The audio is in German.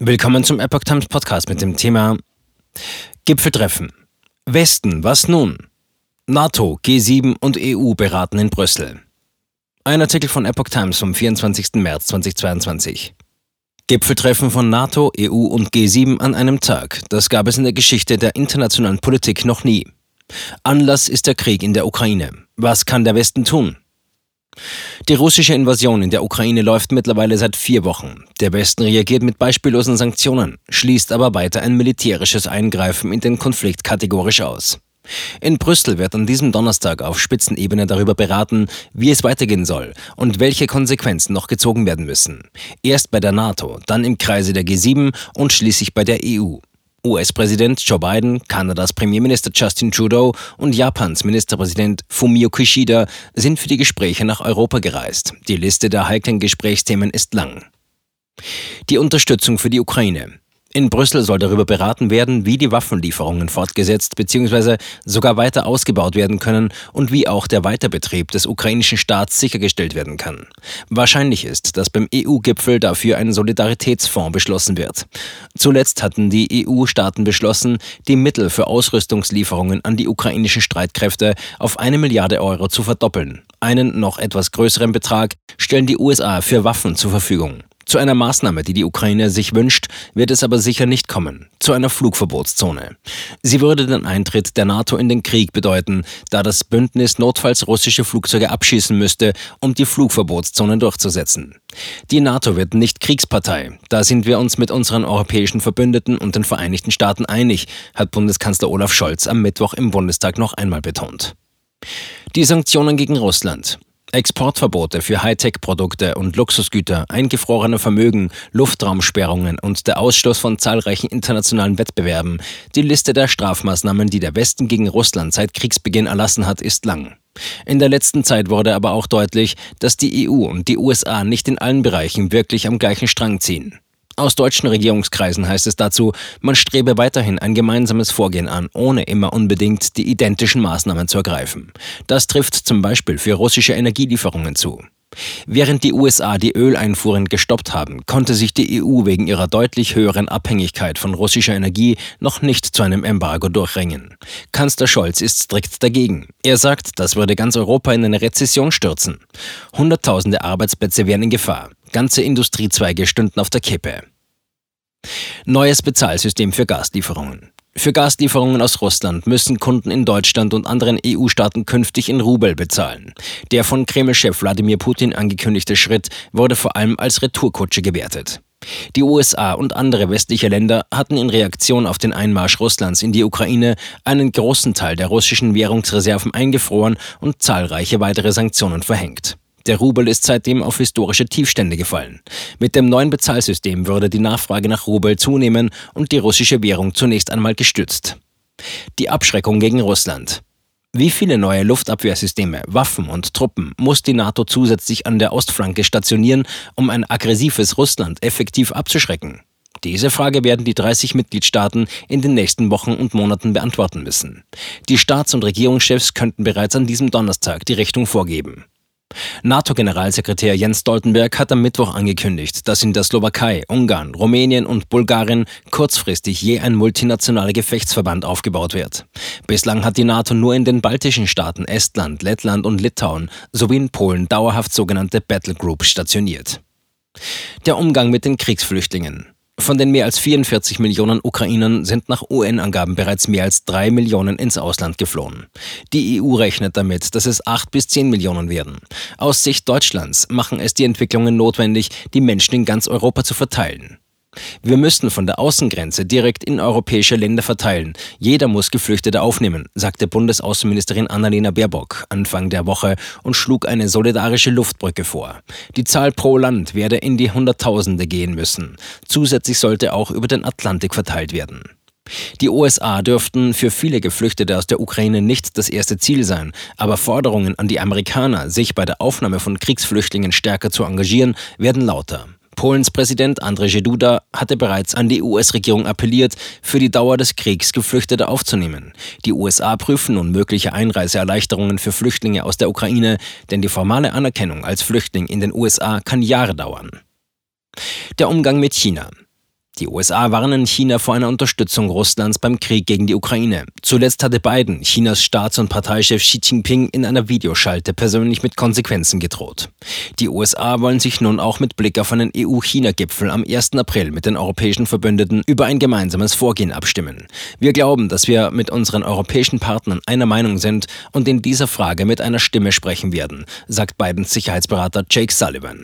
Willkommen zum Epoch Times Podcast mit dem Thema Gipfeltreffen. Westen, was nun? NATO, G7 und EU beraten in Brüssel. Ein Artikel von Epoch Times vom 24. März 2022. Gipfeltreffen von NATO, EU und G7 an einem Tag. Das gab es in der Geschichte der internationalen Politik noch nie. Anlass ist der Krieg in der Ukraine. Was kann der Westen tun? Die russische Invasion in der Ukraine läuft mittlerweile seit vier Wochen. Der Westen reagiert mit beispiellosen Sanktionen, schließt aber weiter ein militärisches Eingreifen in den Konflikt kategorisch aus. In Brüssel wird an diesem Donnerstag auf Spitzenebene darüber beraten, wie es weitergehen soll und welche Konsequenzen noch gezogen werden müssen. Erst bei der NATO, dann im Kreise der G7 und schließlich bei der EU. US-Präsident Joe Biden, Kanadas Premierminister Justin Trudeau und Japans Ministerpräsident Fumio Kishida sind für die Gespräche nach Europa gereist. Die Liste der heiklen Gesprächsthemen ist lang. Die Unterstützung für die Ukraine. In Brüssel soll darüber beraten werden, wie die Waffenlieferungen fortgesetzt bzw. sogar weiter ausgebaut werden können und wie auch der Weiterbetrieb des ukrainischen Staats sichergestellt werden kann. Wahrscheinlich ist, dass beim EU-Gipfel dafür ein Solidaritätsfonds beschlossen wird. Zuletzt hatten die EU-Staaten beschlossen, die Mittel für Ausrüstungslieferungen an die ukrainischen Streitkräfte auf eine Milliarde Euro zu verdoppeln. Einen noch etwas größeren Betrag stellen die USA für Waffen zur Verfügung. Zu einer Maßnahme, die die Ukraine sich wünscht, wird es aber sicher nicht kommen. Zu einer Flugverbotszone. Sie würde den Eintritt der NATO in den Krieg bedeuten, da das Bündnis notfalls russische Flugzeuge abschießen müsste, um die Flugverbotszonen durchzusetzen. Die NATO wird nicht Kriegspartei. Da sind wir uns mit unseren europäischen Verbündeten und den Vereinigten Staaten einig, hat Bundeskanzler Olaf Scholz am Mittwoch im Bundestag noch einmal betont. Die Sanktionen gegen Russland. Exportverbote für Hightech-Produkte und Luxusgüter, eingefrorene Vermögen, Luftraumsperrungen und der Ausschluss von zahlreichen internationalen Wettbewerben. Die Liste der Strafmaßnahmen, die der Westen gegen Russland seit Kriegsbeginn erlassen hat, ist lang. In der letzten Zeit wurde aber auch deutlich, dass die EU und die USA nicht in allen Bereichen wirklich am gleichen Strang ziehen. Aus deutschen Regierungskreisen heißt es dazu, man strebe weiterhin ein gemeinsames Vorgehen an, ohne immer unbedingt die identischen Maßnahmen zu ergreifen. Das trifft zum Beispiel für russische Energielieferungen zu. Während die USA die Öleinfuhren gestoppt haben, konnte sich die EU wegen ihrer deutlich höheren Abhängigkeit von russischer Energie noch nicht zu einem Embargo durchringen. Kanzler Scholz ist strikt dagegen. Er sagt, das würde ganz Europa in eine Rezession stürzen. Hunderttausende Arbeitsplätze wären in Gefahr. Ganze Industriezweige stünden auf der Kippe. Neues Bezahlsystem für Gaslieferungen. Für Gaslieferungen aus Russland müssen Kunden in Deutschland und anderen EU-Staaten künftig in Rubel bezahlen. Der von Kreml-Chef Wladimir Putin angekündigte Schritt wurde vor allem als Retourkutsche gewertet. Die USA und andere westliche Länder hatten in Reaktion auf den Einmarsch Russlands in die Ukraine einen großen Teil der russischen Währungsreserven eingefroren und zahlreiche weitere Sanktionen verhängt. Der Rubel ist seitdem auf historische Tiefstände gefallen. Mit dem neuen Bezahlsystem würde die Nachfrage nach Rubel zunehmen und die russische Währung zunächst einmal gestützt. Die Abschreckung gegen Russland. Wie viele neue Luftabwehrsysteme, Waffen und Truppen muss die NATO zusätzlich an der Ostflanke stationieren, um ein aggressives Russland effektiv abzuschrecken? Diese Frage werden die 30 Mitgliedstaaten in den nächsten Wochen und Monaten beantworten müssen. Die Staats- und Regierungschefs könnten bereits an diesem Donnerstag die Richtung vorgeben. NATO-Generalsekretär Jens Stoltenberg hat am Mittwoch angekündigt, dass in der Slowakei, Ungarn, Rumänien und Bulgarien kurzfristig je ein multinationaler Gefechtsverband aufgebaut wird. Bislang hat die NATO nur in den baltischen Staaten Estland, Lettland und Litauen sowie in Polen dauerhaft sogenannte Battle Groups stationiert. Der Umgang mit den Kriegsflüchtlingen. Von den mehr als 44 Millionen Ukrainern sind nach UN-Angaben bereits mehr als drei Millionen ins Ausland geflohen. Die EU rechnet damit, dass es acht bis zehn Millionen werden. Aus Sicht Deutschlands machen es die Entwicklungen notwendig, die Menschen in ganz Europa zu verteilen. Wir müssen von der Außengrenze direkt in europäische Länder verteilen. Jeder muss Geflüchtete aufnehmen, sagte Bundesaußenministerin Annalena Baerbock Anfang der Woche und schlug eine solidarische Luftbrücke vor. Die Zahl pro Land werde in die Hunderttausende gehen müssen. Zusätzlich sollte auch über den Atlantik verteilt werden. Die USA dürften für viele Geflüchtete aus der Ukraine nicht das erste Ziel sein, aber Forderungen an die Amerikaner, sich bei der Aufnahme von Kriegsflüchtlingen stärker zu engagieren, werden lauter. Polens Präsident Andrzej Duda hatte bereits an die US-Regierung appelliert, für die Dauer des Kriegs Geflüchtete aufzunehmen. Die USA prüfen nun mögliche Einreiseerleichterungen für Flüchtlinge aus der Ukraine, denn die formale Anerkennung als Flüchtling in den USA kann Jahre dauern. Der Umgang mit China. Die USA warnen China vor einer Unterstützung Russlands beim Krieg gegen die Ukraine. Zuletzt hatte Biden Chinas Staats- und Parteichef Xi Jinping in einer Videoschalte persönlich mit Konsequenzen gedroht. Die USA wollen sich nun auch mit Blick auf einen EU-China-Gipfel am 1. April mit den europäischen Verbündeten über ein gemeinsames Vorgehen abstimmen. Wir glauben, dass wir mit unseren europäischen Partnern einer Meinung sind und in dieser Frage mit einer Stimme sprechen werden, sagt Bidens Sicherheitsberater Jake Sullivan.